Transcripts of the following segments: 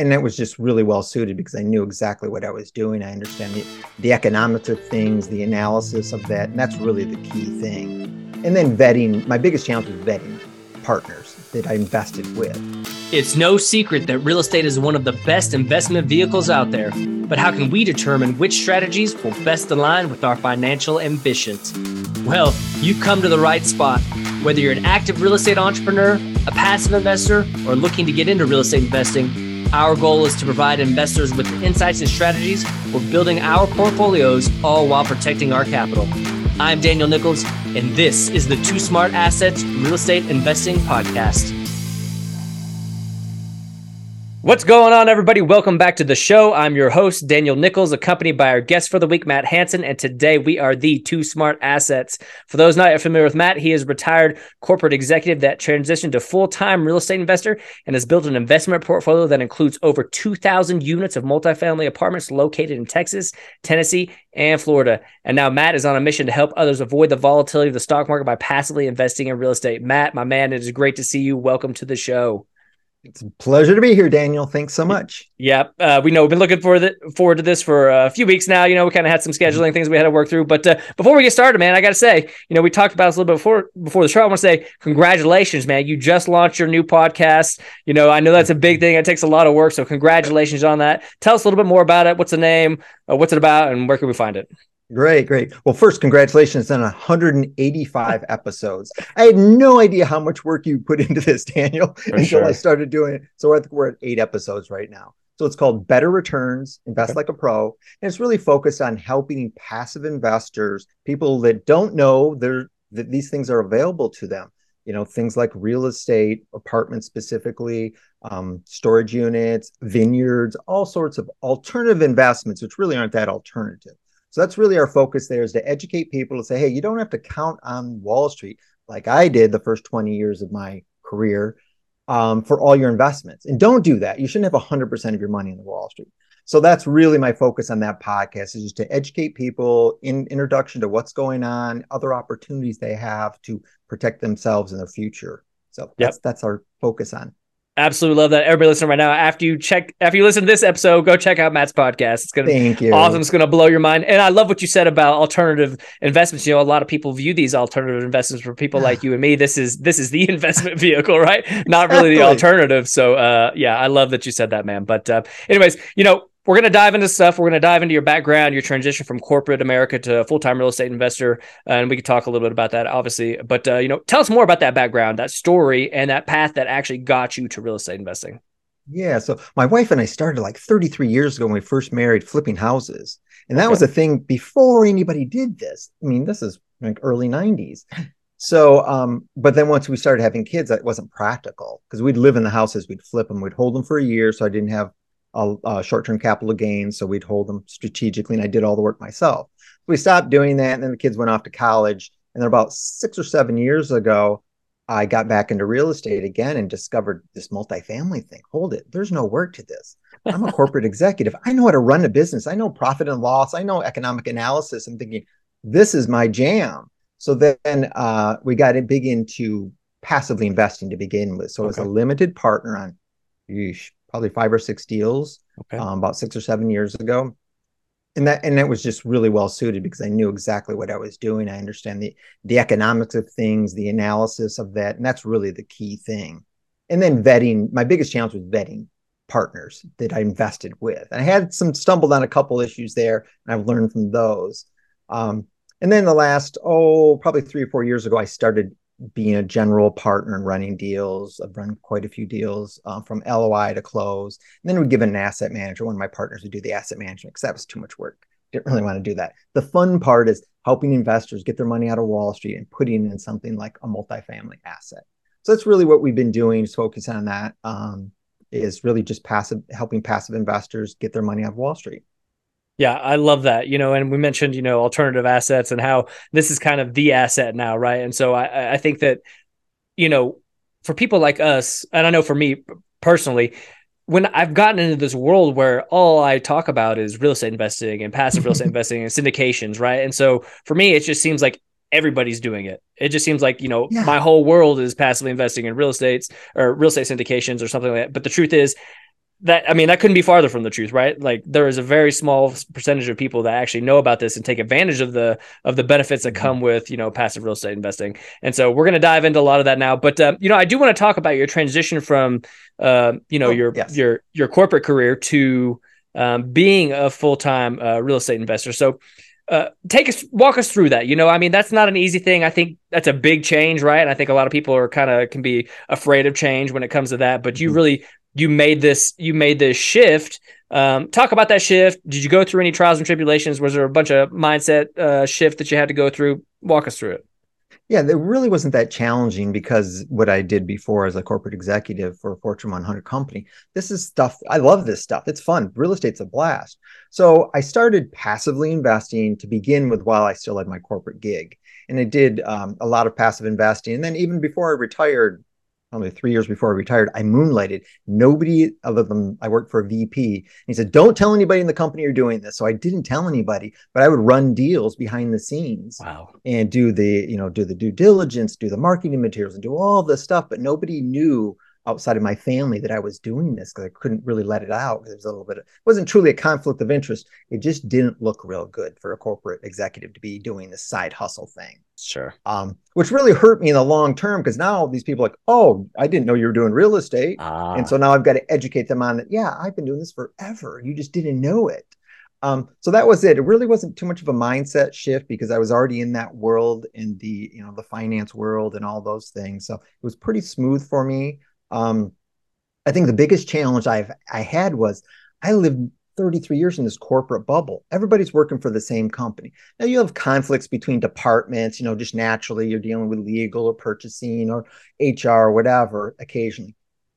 and it was just really well suited because I knew exactly what I was doing. I understand the, the economics of things, the analysis of that, and that's really the key thing. And then vetting. My biggest challenge was vetting partners that I invested with. It's no secret that real estate is one of the best investment vehicles out there. But how can we determine which strategies will best align with our financial ambitions? Well, you've come to the right spot. Whether you're an active real estate entrepreneur, a passive investor, or looking to get into real estate investing, our goal is to provide investors with insights and strategies for building our portfolios, all while protecting our capital. I'm Daniel Nichols, and this is the Too Smart Assets Real Estate Investing Podcast. What's going on, everybody? Welcome back to the show. I'm your host, Daniel Nichols, accompanied by our guest for the week, Matt Hansen. And today we are the two Smart Assets. For those not familiar with Matt, he is a retired corporate executive that transitioned to full time real estate investor and has built an investment portfolio that includes over 2,000 units of multifamily apartments located in Texas, Tennessee, and Florida. And now Matt is on a mission to help others avoid the volatility of the stock market by passively investing in real estate. Matt, my man, it is great to see you. Welcome to the show. It's a pleasure to be here, Daniel. Thanks so much. Yeah, uh, we know we've been looking for the, forward to this for a few weeks now. You know, we kind of had some scheduling things we had to work through. But uh, before we get started, man, I got to say, you know, we talked about this a little bit before before the show. I want to say congratulations, man. You just launched your new podcast. You know, I know that's a big thing. It takes a lot of work, so congratulations on that. Tell us a little bit more about it. What's the name? Uh, what's it about? And where can we find it? Great, great. Well, first, congratulations on 185 episodes. I had no idea how much work you put into this, Daniel, For until sure. I started doing it. So we're at, we're at eight episodes right now. So it's called Better Returns, Invest okay. Like a Pro. And it's really focused on helping passive investors, people that don't know that these things are available to them. You know, things like real estate, apartments specifically, um, storage units, vineyards, all sorts of alternative investments, which really aren't that alternative. So that's really our focus there is to educate people to say, hey, you don't have to count on Wall Street like I did the first 20 years of my career um, for all your investments. And don't do that. You shouldn't have 100% of your money in the Wall Street. So that's really my focus on that podcast is just to educate people in introduction to what's going on, other opportunities they have to protect themselves in the future. So that's yep. that's our focus on. Absolutely love that. Everybody listening right now, after you check, after you listen to this episode, go check out Matt's podcast. It's gonna Thank be you. awesome. It's gonna blow your mind. And I love what you said about alternative investments. You know, a lot of people view these alternative investments for people like you and me. This is this is the investment vehicle, right? Not really the alternative. So uh yeah, I love that you said that, man. But uh anyways, you know, we're going to dive into stuff. We're going to dive into your background, your transition from corporate America to full time real estate investor, and we could talk a little bit about that, obviously. But uh, you know, tell us more about that background, that story, and that path that actually got you to real estate investing. Yeah, so my wife and I started like 33 years ago when we first married, flipping houses, and that okay. was a thing before anybody did this. I mean, this is like early 90s. So, um, but then once we started having kids, that wasn't practical because we'd live in the houses, we'd flip them, we'd hold them for a year. So I didn't have uh, short-term capital gains, so we'd hold them strategically, and I did all the work myself. We stopped doing that, and then the kids went off to college. And then about six or seven years ago, I got back into real estate again and discovered this multifamily thing. Hold it, there's no work to this. I'm a corporate executive. I know how to run a business. I know profit and loss. I know economic analysis. I'm thinking this is my jam. So then uh, we got big into passively investing to begin with. So okay. as a limited partner on, yeesh, probably five or six deals okay. um, about six or seven years ago and that and that was just really well suited because I knew exactly what I was doing. I understand the the economics of things, the analysis of that, and that's really the key thing. And then vetting. My biggest challenge was vetting partners that I invested with. And I had some stumbled on a couple issues there, and I've learned from those. Um, and then the last oh probably three or four years ago, I started being a general partner and running deals. I've run quite a few deals uh, from LOI to close. And then we'd give an asset manager. One of my partners would do the asset management because that was too much work. Didn't really want to do that. The fun part is helping investors get their money out of Wall Street and putting in something like a multifamily asset. So that's really what we've been doing. Is focus on that. Um, is really just passive, helping passive investors get their money out of Wall Street. Yeah, I love that. You know, and we mentioned, you know, alternative assets and how this is kind of the asset now, right? And so I, I think that, you know, for people like us, and I know for me personally, when I've gotten into this world where all I talk about is real estate investing and passive real estate investing and syndications, right? And so for me, it just seems like everybody's doing it. It just seems like, you know, yeah. my whole world is passively investing in real estates or real estate syndications or something like that. But the truth is, that I mean that couldn't be farther from the truth, right? Like there is a very small percentage of people that actually know about this and take advantage of the of the benefits that mm-hmm. come with you know passive real estate investing. And so we're going to dive into a lot of that now. But um, you know, I do want to talk about your transition from uh, you know oh, your yes. your your corporate career to um, being a full time uh, real estate investor. So. Uh, take us walk us through that. You know i mean that's not an easy thing. I think that's a big change right? And i think a lot of people are kind of can be afraid of change when it comes to that but you mm-hmm. really you made this you made this shift. Um, talk about that shift. Did you go through any trials and tribulations? Was there a bunch of mindset uh, shift that you had to go through? Walk us through it yeah it really wasn't that challenging because what i did before as a corporate executive for a fortune 100 company this is stuff i love this stuff it's fun real estate's a blast. So i started passively investing to begin with while i still had my corporate gig and i did um, a lot of passive investing and then even before i retired probably three years before I retired, I moonlighted. Nobody other than I worked for a VP. And he said, Don't tell anybody in the company you're doing this. So I didn't tell anybody, but I would run deals behind the scenes. Wow. And do the, you know, do the due diligence, do the marketing materials, and do all this stuff. But nobody knew outside of my family that I was doing this because I couldn't really let it out. There was a little bit of, it wasn't truly a conflict of interest. It just didn't look real good for a corporate executive to be doing this side hustle thing. Sure. Um, which really hurt me in the long term because now these people are like, oh, I didn't know you were doing real estate. Ah. And so now I've got to educate them on it. Yeah, I've been doing this forever. You just didn't know it. Um, so that was it. It really wasn't too much of a mindset shift because I was already in that world, in the you know the finance world and all those things. So it was pretty smooth for me. Um, I think the biggest challenge I've I had was I lived 33 years in this corporate bubble. Everybody's working for the same company. Now you have conflicts between departments, you know, just naturally you're dealing with legal or purchasing or HR or whatever occasionally,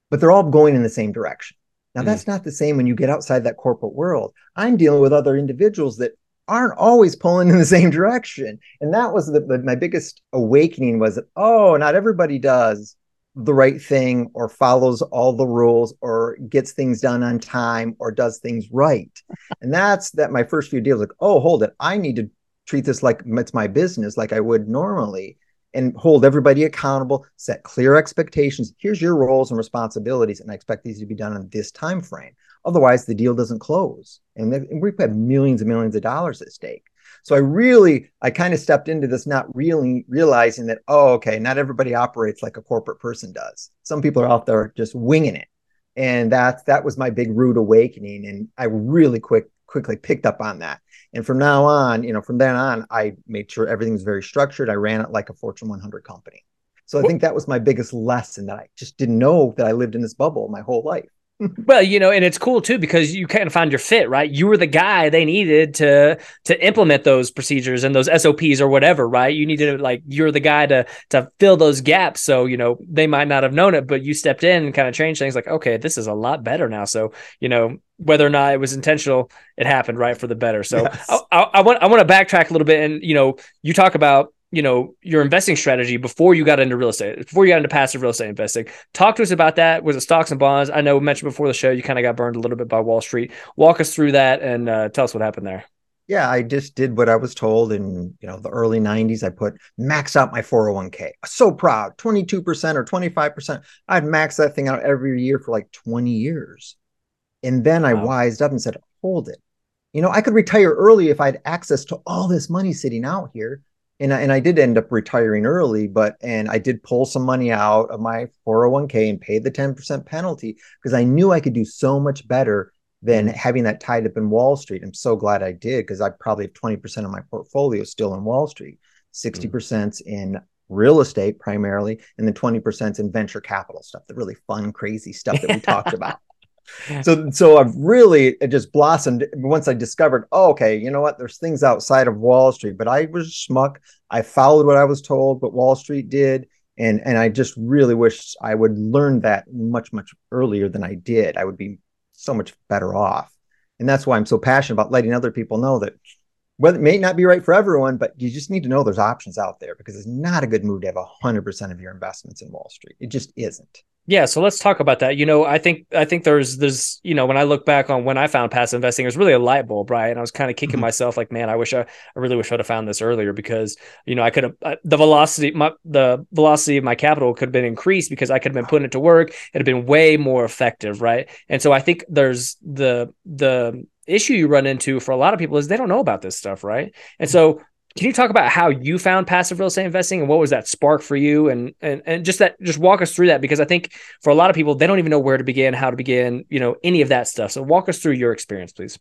but they're all going in the same direction. Now mm-hmm. that's not the same when you get outside that corporate world. I'm dealing with other individuals that aren't always pulling in the same direction. And that was the, the my biggest awakening was that, oh, not everybody does the right thing or follows all the rules or gets things done on time or does things right. and that's that my first few deals like, oh, hold it. I need to treat this like it's my business like I would normally and hold everybody accountable, set clear expectations. Here's your roles and responsibilities and I expect these to be done in this time frame. Otherwise, the deal doesn't close. And we've had millions and millions of dollars at stake. So I really, I kind of stepped into this not really realizing that, oh, okay, not everybody operates like a corporate person does. Some people are out there just winging it. And that that was my big rude awakening. And I really quick quickly picked up on that. And from now on, you know, from then on, I made sure everything was very structured. I ran it like a Fortune 100 company. So I think that was my biggest lesson that I just didn't know that I lived in this bubble my whole life well, you know, and it's cool too because you kind of found your fit, right? You were the guy they needed to to implement those procedures and those SOPs or whatever, right? You needed to like you're the guy to to fill those gaps. So, you know, they might not have known it, but you stepped in and kind of changed things like, okay, this is a lot better now. So, you know, whether or not it was intentional, it happened right for the better. So yes. I, I, I want I want to backtrack a little bit and you know, you talk about you know your investing strategy before you got into real estate before you got into passive real estate investing. Talk to us about that was it stocks and bonds. I know we mentioned before the show you kind of got burned a little bit by wall street. Walk us through that and uh, tell us what happened there. Yeah i just did what i was told in you know the early 90s i put max out my 401k so proud. 22% or 25% i'd max that thing out every year for like 20 years. And then i wised up and said hold it. You know i could retire early if i had access to all this money sitting out here and I, and I did end up retiring early, but and I did pull some money out of my 401k and pay the 10% penalty because I knew I could do so much better than having that tied up in Wall Street. I'm so glad I did because I probably have 20% of my portfolio still in Wall Street, 60% mm. in real estate primarily, and then 20% in venture capital stuff, the really fun, crazy stuff that we talked about so so I've really it just blossomed once I discovered, oh, okay, you know what? There's things outside of Wall Street, but I was schmuck. I followed what I was told, what Wall Street did, and and I just really wish I would learn that much much earlier than I did. I would be so much better off, and that's why I'm so passionate about letting other people know that. Well, it may not be right for everyone, but you just need to know there's options out there because it's not a good move to have 100% of your investments in Wall Street. It just isn't. Yeah, so let's talk about that. You know, I think I think there's there's you know when I look back on when I found passive investing, it was really a light bulb, right? And I was kind of kicking mm-hmm. myself like, man, I wish I, I really wish I'd have found this earlier because you know I could have the velocity my the velocity of my capital could have been increased because I could have been putting it to work. It'd have been way more effective, right? And so I think there's the the issue you run into for a lot of people is they don't know about this stuff, right? And so can you talk about how you found passive real estate investing and what was that spark for you and and and just that just walk us through that because I think for a lot of people they don't even know where to begin, how to begin, you know, any of that stuff. So walk us through your experience, please.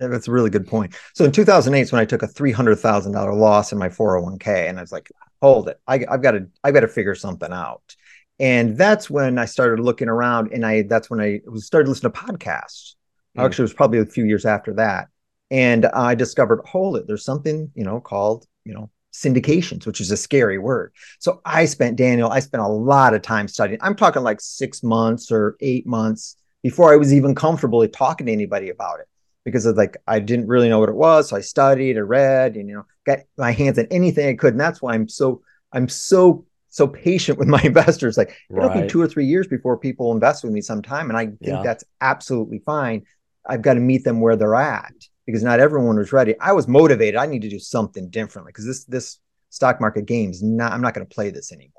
Yeah, that's a really good point. So in 2008 when I took a three hundred thousand dollar loss in my 401k, and I was like, "Hold it, I, have got to, I've got to figure something out." And that's when I started looking around, and I that's when I started listening to podcasts. Mm. Actually, it was probably a few years after that, and I discovered, hold it, there's something, you know, called, you know, syndications, which is a scary word. So I spent, Daniel, I spent a lot of time studying. I'm talking like six months or eight months before I was even comfortable talking to anybody about it because of like I didn't really know what it was. So I studied, I read, and you know, got my hands on anything I could. And that's why I'm so I'm so so patient with my investors. Like it'll right. be two or three years before people invest with me sometime. And I think yeah. that's absolutely fine. I've got to meet them where they're at because not everyone was ready. I was motivated. I need to do something differently because this this stock market game is not. I'm not going to play this anymore.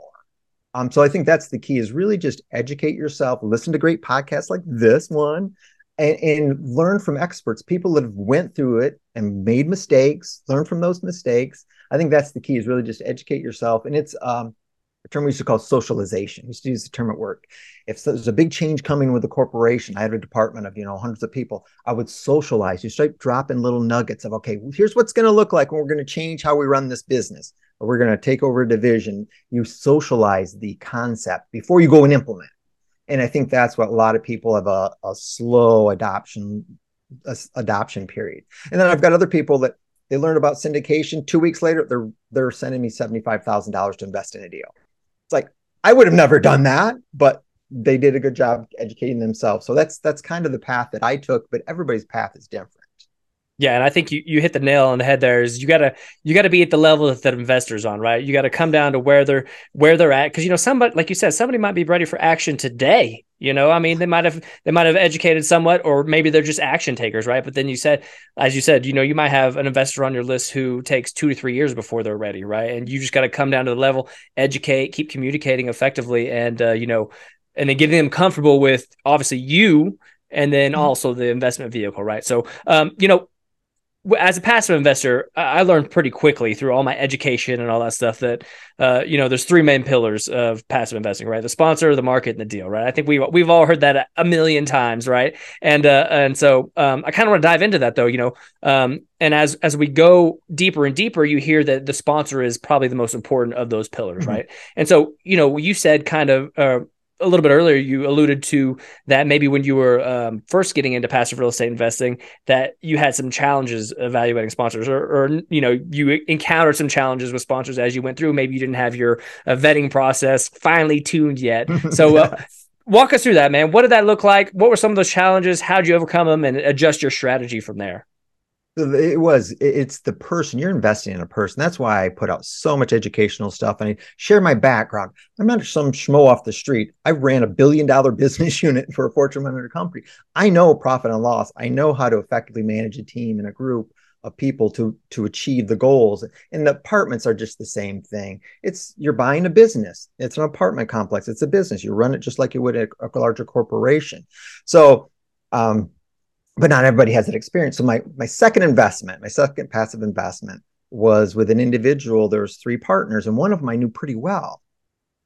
Um, so I think that's the key: is really just educate yourself, listen to great podcasts like this one, and, and learn from experts, people that have went through it and made mistakes. Learn from those mistakes. I think that's the key: is really just educate yourself, and it's um, a term we used to call socialization. We used to use the term at work. If there's a big change coming with a corporation, I had a department of you know hundreds of people. I would socialize. You start dropping little nuggets of okay, here's what's going to look like when we're going to change how we run this business, or we're going to take over a division. You socialize the concept before you go and implement. And I think that's what a lot of people have a, a slow adoption a, adoption period. And then I've got other people that they learn about syndication. Two weeks later, they're they're sending me seventy five thousand dollars to invest in a deal. It's like I would have never done that, but they did a good job educating themselves. So that's that's kind of the path that I took, but everybody's path is different. Yeah, and I think you, you hit the nail on the head there is you gotta you gotta be at the level that the investors on, right? You gotta come down to where they're where they're at. Cause you know, somebody like you said, somebody might be ready for action today. You know, I mean, they might have they might have educated somewhat, or maybe they're just action takers, right? But then you said, as you said, you know, you might have an investor on your list who takes two to three years before they're ready, right? And you just got to come down to the level, educate, keep communicating effectively, and uh, you know, and then getting them comfortable with obviously you and then mm-hmm. also the investment vehicle, right? So, um, you know, as a passive investor, I learned pretty quickly through all my education and all that stuff that uh, you know there's three main pillars of passive investing, right? The sponsor, the market, and the deal, right? I think we we've all heard that a million times, right? And uh, and so um, I kind of want to dive into that though, you know. Um, and as as we go deeper and deeper, you hear that the sponsor is probably the most important of those pillars, mm-hmm. right? And so you know, you said kind of uh, a little bit earlier, you alluded to that maybe when you were um, first getting into passive real estate investing, that you had some challenges evaluating sponsors, or, or, you know you encountered some challenges with sponsors as you went through. Maybe you didn't have your uh, vetting process finely tuned yet. So, uh, walk us through that, man. What did that look like? What were some of those challenges? How did you overcome them and adjust your strategy from there? It was it's the person you're investing in a person. That's why i put out so much educational stuff and i share my background. I'm not some schmo off the street. I ran a billion dollar business unit for a fortune 100 company. I know profit and loss. I know how to effectively manage a team and a group of people to to achieve the goals. And the apartments are just the same thing. It's you're buying a business. It's an apartment complex. It's a business. You run it just like you would a, a larger corporation. So um but not everybody has that experience. So my my second investment, my second passive investment was with an individual. There was three partners, and one of them I knew pretty well,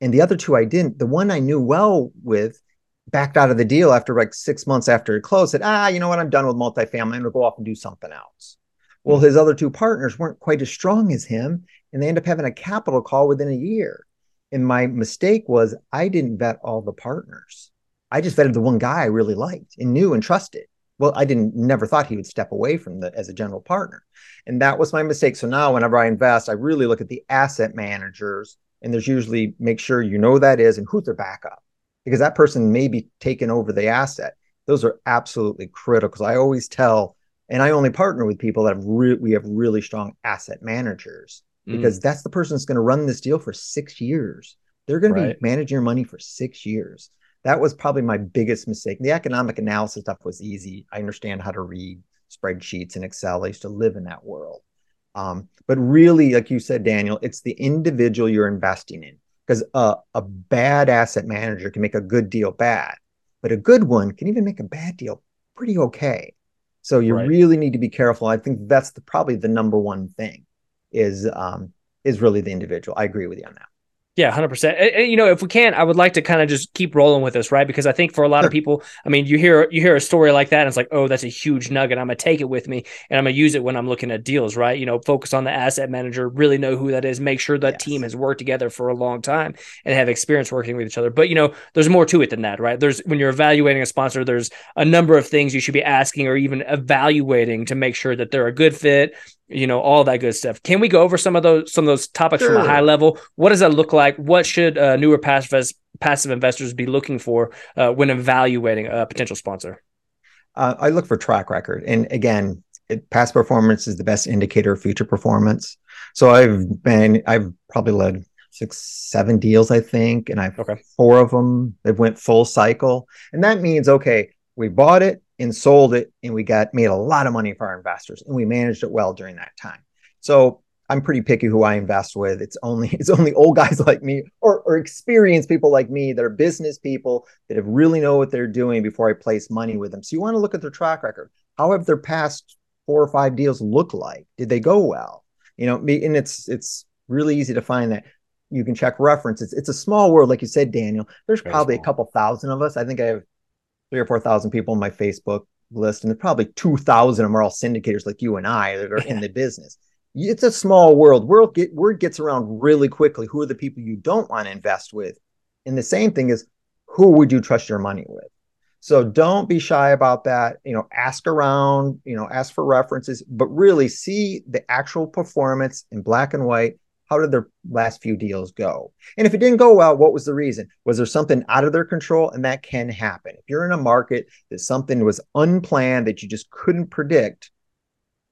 and the other two I didn't. The one I knew well with backed out of the deal after like six months after it closed. Said, ah, you know what? I'm done with multifamily. I'm to go off and do something else. Well, his other two partners weren't quite as strong as him, and they end up having a capital call within a year. And my mistake was I didn't vet all the partners. I just vetted the one guy I really liked and knew and trusted well i didn't never thought he would step away from the as a general partner. And that was my mistake. So now whenever i invest i really look at the asset managers and there's usually make sure you know that is and who's their backup because that person may be taking over the asset. Those are absolutely critical i always tell and i only partner with people that have re- we have really strong asset managers because mm. that's the person that's going to run this deal for six years. They're going right. to be managing your money for six years That was probably my biggest mistake. The economic analysis stuff was easy. I understand how to read spreadsheets and Excel. I used to live in that world. Um, but really, like you said, Daniel, it's the individual you're investing in because a, a bad asset manager can make a good deal bad, but a good one can even make a bad deal pretty okay. So you right. really need to be careful. I think that's the, probably the number one thing is um, is really the individual. I agree with you on that. Yeah, hundred percent. And, You know, if we can, I would like to kind of just keep rolling with this, right? Because I think for a lot of people, I mean, you hear you hear a story like that, and it's like, oh, that's a huge nugget. I'm gonna take it with me, and I'm gonna use it when I'm looking at deals, right? You know, focus on the asset manager, really know who that is, make sure that yes. team has worked together for a long time and have experience working with each other. But you know, there's more to it than that, right? There's when you're evaluating a sponsor, there's a number of things you should be asking or even evaluating to make sure that they're a good fit, you know all that good stuff. Can we go over some of those some of those topics sure. from a high level? What does that look like? What should uh, newer passive passive investors be looking for uh, when evaluating a potential sponsor? Uh, i look for track record. And again it, past performance is the best indicator of future performance. So i've been i've probably led six seven deals i think and i've okay. four of them they've went full cycle. And that means okay we bought it and sold it and we got made a lot of money for our investors and we managed it well during that time. So i'm pretty picky who i invest with. It's only it's only old guys like me or, or experienced people like me that are business people that have really know what they're doing before i place money with them. So you want to look at their track record. How have their past four or five deals look like? Did they go well? You know me and it's it's really easy to find that you can check references. It's a small world like you said daniel. There's Very probably small. a couple thousand of us. I think i have three or four thousand people on my Facebook list, and there's probably two thousand of them are all syndicators like you and I that are yeah. in the business. It's a small world. Word, get, word gets around really quickly. Who are the people you don't want to invest with? And the same thing is, who would you trust your money with? So don't be shy about that. You know, ask around. You know, ask for references, but really see the actual performance in black and white how did their last few deals go? And if it didn't go well, what was the reason? Was there something out of their control? And that can happen. If you're in a market that something was unplanned that you just couldn't predict,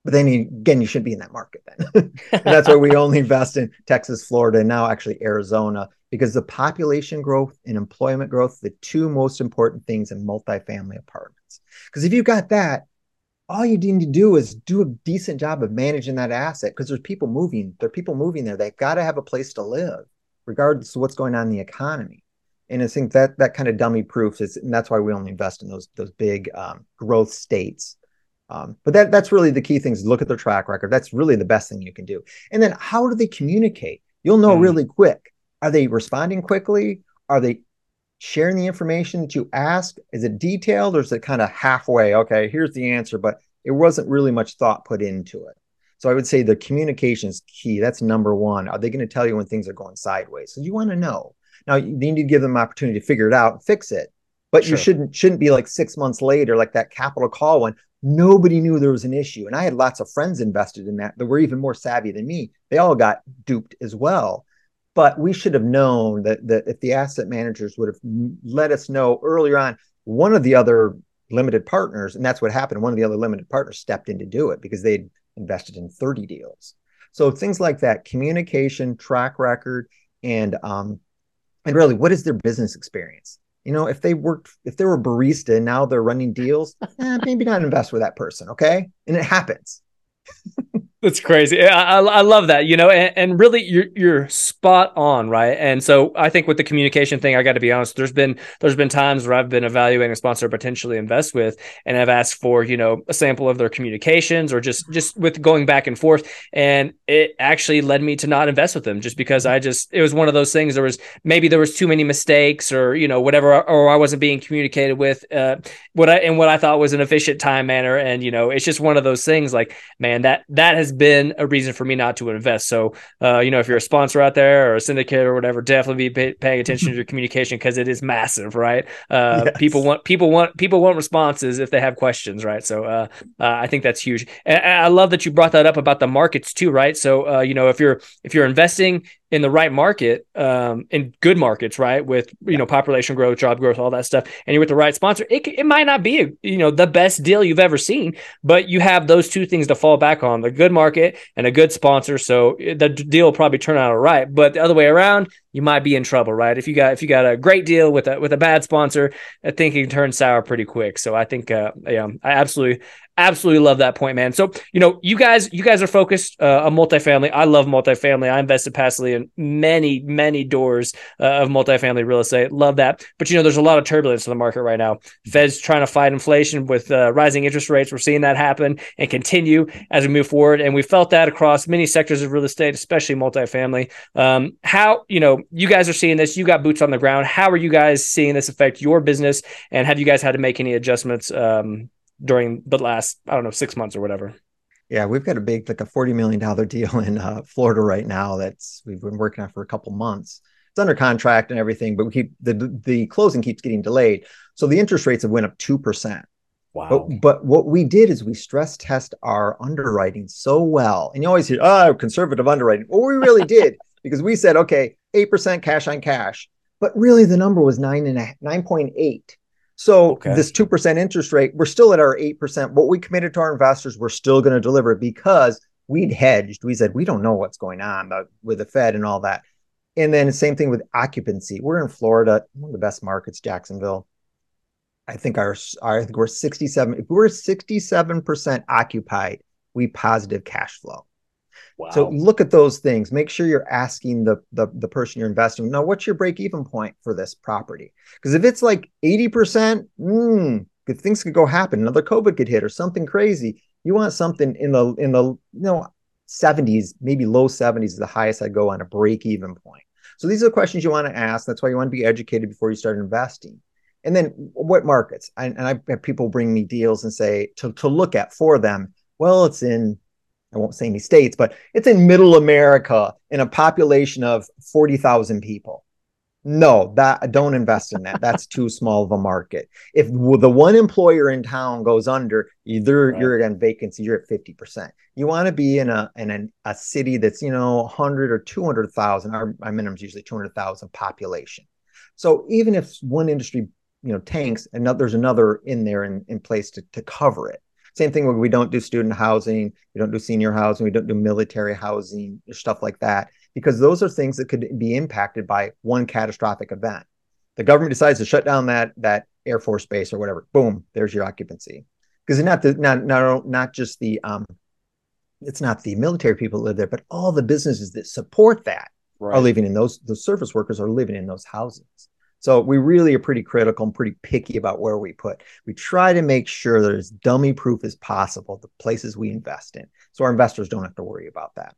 but then you, again, you shouldn't be in that market then. that's why we only invest in Texas, Florida, and now actually Arizona, because the population growth and employment growth, the two most important things in multifamily apartments. Because if you got that, all you need to do is do a decent job of managing that asset because there's people moving. There are people moving there. They've got to have a place to live, regardless of what's going on in the economy. And I think that that kind of dummy proofs is, and that's why we only invest in those those big um, growth states. Um, but that that's really the key things. Look at their track record. That's really the best thing you can do. And then how do they communicate? You'll know mm. really quick. Are they responding quickly? Are they sharing the information that you ask? Is it detailed or is it kind of halfway? Okay, here's the answer, but it wasn't really much thought put into it. So I would say the communication is key. That's number one. Are they going to tell you when things are going sideways? So you want to know. Now you need to give them an opportunity to figure it out and fix it. But sure. you shouldn't shouldn't be like six months later, like that capital call one. Nobody knew there was an issue. And I had lots of friends invested in that that were even more savvy than me. They all got duped as well. But we should have known that, that if the asset managers would have let us know earlier on, one of the other limited partners, and that's what happened. One of the other limited partners stepped in to do it because they'd invested in 30 deals. So things like that, communication, track record, and um, and really, what is their business experience? You know, if they worked, if they were a barista and now they're running deals, eh, maybe not invest with that person. Okay, and it happens. That's crazy. I, I love that, you know, and, and, really you're you're spot on, right? And so I think with the communication thing, I got to be honest. There's been there's been times where I've been evaluating a sponsor potentially invest with, and I've asked for you know a sample of their communications or just just with going back and forth, and it actually led me to not invest with them just because I just it was one of those things. There was maybe there was too many mistakes or you know whatever, or I wasn't being communicated with uh, what I and what I thought was an efficient time manner, and you know it's just one of those things. Like man, that that has has been a reason for me not to invest. So, uh, you know, if you're a sponsor out there or a syndicate or whatever, definitely be pay, paying attention to your communication because it is massive, right? Uh, yes. People want people want people want responses if they have questions, right? So, uh, uh I think that's huge. And I love that you brought that up about the markets too, right? So, uh, you know, if you're if you're investing in the right market, um, in good markets, right, with you know population growth, job growth, all that stuff, and you're with the right sponsor, it it might not be a, you know the best deal you've ever seen, but you have those two things to fall back on: the good market and a good sponsor. So the deal will probably turn out all right. But the other way around, you might be in trouble, right? If you got if you got a great deal with a with a bad sponsor, I think it can turn sour pretty quick. So I think uh, yeah, I absolutely absolutely love that point, man. So you know, you guys you guys are focused uh, on multifamily. I love multifamily. I invested passively in many many doors uh, of multifamily real estate. Love that. But you know, there's a lot of turbulence in the market right now. Fed's trying to fight inflation with uh, rising interest rates. We're seeing that happen and continue as we move forward, and we felt that across many sectors of real estate, especially multifamily. Um, how you know you guys are seeing this? You got boots on the ground. How are you guys seeing this affect your business? And have you guys had to make any adjustments? Um, during the last I don't know six months or whatever. Yeah, we've got a big like a forty million dollar deal in uh, Florida right now. That's we've been working on for a couple months. It's under contract and everything, but we keep the the closing keeps getting delayed. So the interest rates have went up two percent. Wow. But, but what we did is we stress test our underwriting so well. And you always hear, oh, conservative underwriting. Well, we really did because we said, okay, 8% cash on cash. But really the number was nine and a, 9.8. So okay. this 2% interest rate, we're still at our 8%. What we committed to our investors, we're still going to deliver because we'd hedged. We said, we don't know what's going on with the Fed and all that. And then same thing with occupancy. We're in Florida, one of the best markets, Jacksonville. I think our, our I think we're 67. If we're 67% occupied, we positive cash flow. Wow. So look at those things. Make sure you're asking the, the the person you're investing. Now, what's your break even point for this property? Because if it's like 80%, mm, things could go happen. Another COVID could hit or something crazy. You want something in the in the you know 70s, maybe low 70s is the highest I go on a break even point. So these are the questions you want to ask. That's why you want to be educated before you start investing. And then what markets? I, and I have people bring me deals and say to, to look at for them. Well, it's in I won't say any states, but it's in middle America in a population of 40,000 people. No, that don't invest in that. That's too small of a market. If the one employer in town goes under, either right. you're again vacancy, you're at 50%. You want to be in a in a, a city that's, you know, 100 or 200,000. Our, our minimum is usually 200,000 population. So even if one industry, you know, tanks, and there's another in there in, in place to, to cover it. Same thing when we don't do student housing, we don't do senior housing, we don't do military housing, stuff like that, because those are things that could be impacted by one catastrophic event. The government decides to shut down that that Air Force base or whatever. Boom, there's your occupancy. Because not the not not not just the um, it's not the military people live there, but all the businesses that support that right. are living in those. The service workers are living in those houses. So we really are pretty critical and pretty picky about where we put. We try to make sure they're as dummy proof as possible, the places we invest in. So our investors don't have to worry about that.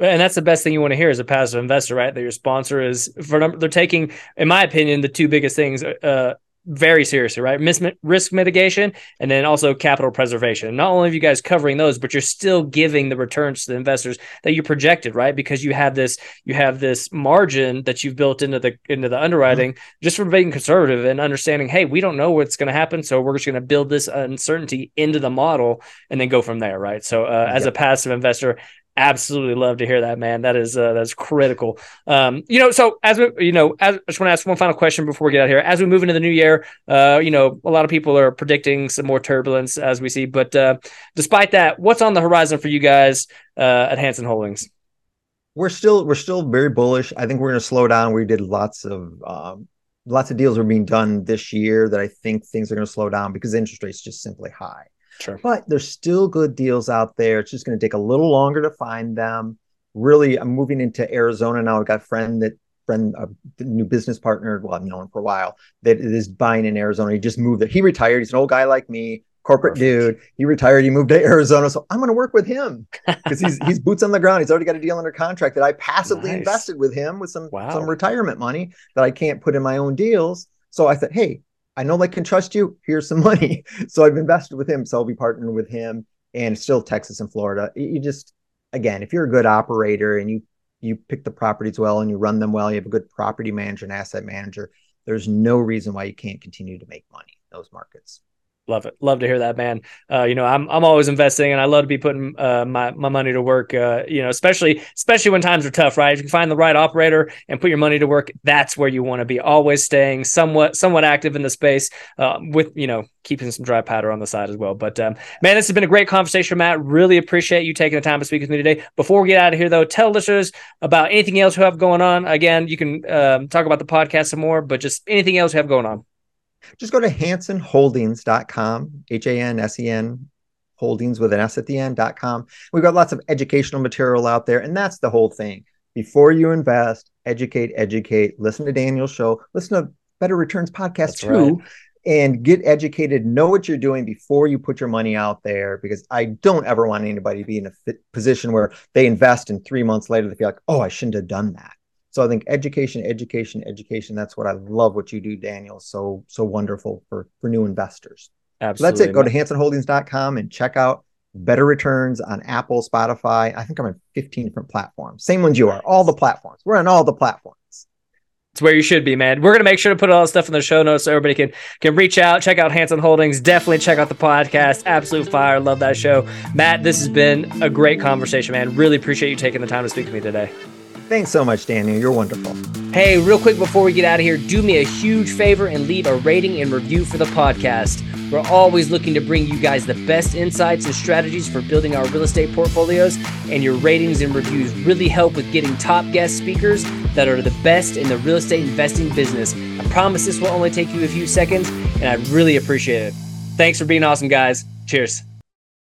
And that's the best thing you want to hear as a passive investor, right? That your sponsor is for number, they're taking, in my opinion, the two biggest things uh, very seriously, right? Mis- risk mitigation and then also capital preservation. Not only are you guys covering those, but you're still giving the returns to the investors that you projected, right? Because you have this you have this margin that you've built into the into the underwriting mm-hmm. just from being conservative and understanding, hey, we don't know what's going to happen, so we're just going to build this uncertainty into the model and then go from there, right? So uh, as a passive investor, absolutely love to hear that, man. That is uh, that's critical. Um, you know, so as we, you know, as, I just want to ask one final question before we get out here. As we move into the new year, uh, you know, a lot of people are predicting some more turbulence as we see. But uh, despite that, what's on the horizon for you guys uh, at Hansen Holdings? We're still we're still very bullish. I think we're going to slow down. We did lots of um, lots of deals are being done this year that I think things are going to slow down because interest rates just simply high. Sure. But there's still good deals out there. It's just going to take a little longer to find them. Really, I'm moving into Arizona now. I've got a friend that friend, a new business partner, well, I've known him for a while, that is buying in Arizona. He just moved there. He retired. He's an old guy like me, corporate Perfect. dude. He retired. He moved to Arizona. So I'm going to work with him because he's he's boots on the ground. He's already got a deal under contract that I passively nice. invested with him with some wow. some retirement money that I can't put in my own deals. So I said, hey, I know I can trust you. Here's some money. So I've invested with him. So I'll be partnering with him and still Texas and Florida. You just, again, if you're a good operator and you, you pick the properties well and you run them well, you have a good property manager and asset manager, there's no reason why you can't continue to make money in those markets. Love it. Love to hear that, man. Uh, you know, I'm I'm always investing, and I love to be putting uh, my my money to work. Uh, you know, especially especially when times are tough, right? If you can find the right operator and put your money to work, that's where you want to be. Always staying somewhat somewhat active in the space, uh, with you know keeping some dry powder on the side as well. But um, man, this has been a great conversation, Matt. Really appreciate you taking the time to speak with me today. Before we get out of here, though, tell listeners about anything else you have going on. Again, you can um, talk about the podcast some more, but just anything else you have going on just go to hansenholdings.com, H A N S E N holdings with an S at the end.com. We've got lots of educational material out there, and that's the whole thing. Before you invest, educate, educate, listen to Daniel's show, listen to Better Returns podcast that's too. Right. And get educated, know what you're doing before you put your money out there. Because I don't ever want anybody to be in a position where they invest and three months later they feel like, oh, I shouldn't have done that. So I think education, education, education. That's what I love. What you do, Daniel. So so wonderful for for new investors. Absolutely. So that's it. Go to hansenholdings.com and check out better returns on Apple, Spotify. I think I'm on 15 different platforms. Same ones you are. All the platforms. We're on all the platforms. It's where you should be, man. We're gonna make sure to put all the stuff in the show notes so everybody can can reach out, check out Hansen Holdings. Definitely check out the podcast. Absolute fire. Love that show. Matt, this has been a great conversation, man. Really appreciate you taking the time to speak to me today. Thanks so much, Daniel. You're wonderful. Hey, real quick before we get out of here, do me a huge favor and leave a rating and review for the podcast. We're always looking to bring you guys the best insights and strategies for building our real estate portfolios, and your ratings and reviews really help with getting top guest speakers that are the best in the real estate investing business. I promise this will only take you a few seconds, and I'd really appreciate it. Thanks for being awesome, guys. Cheers.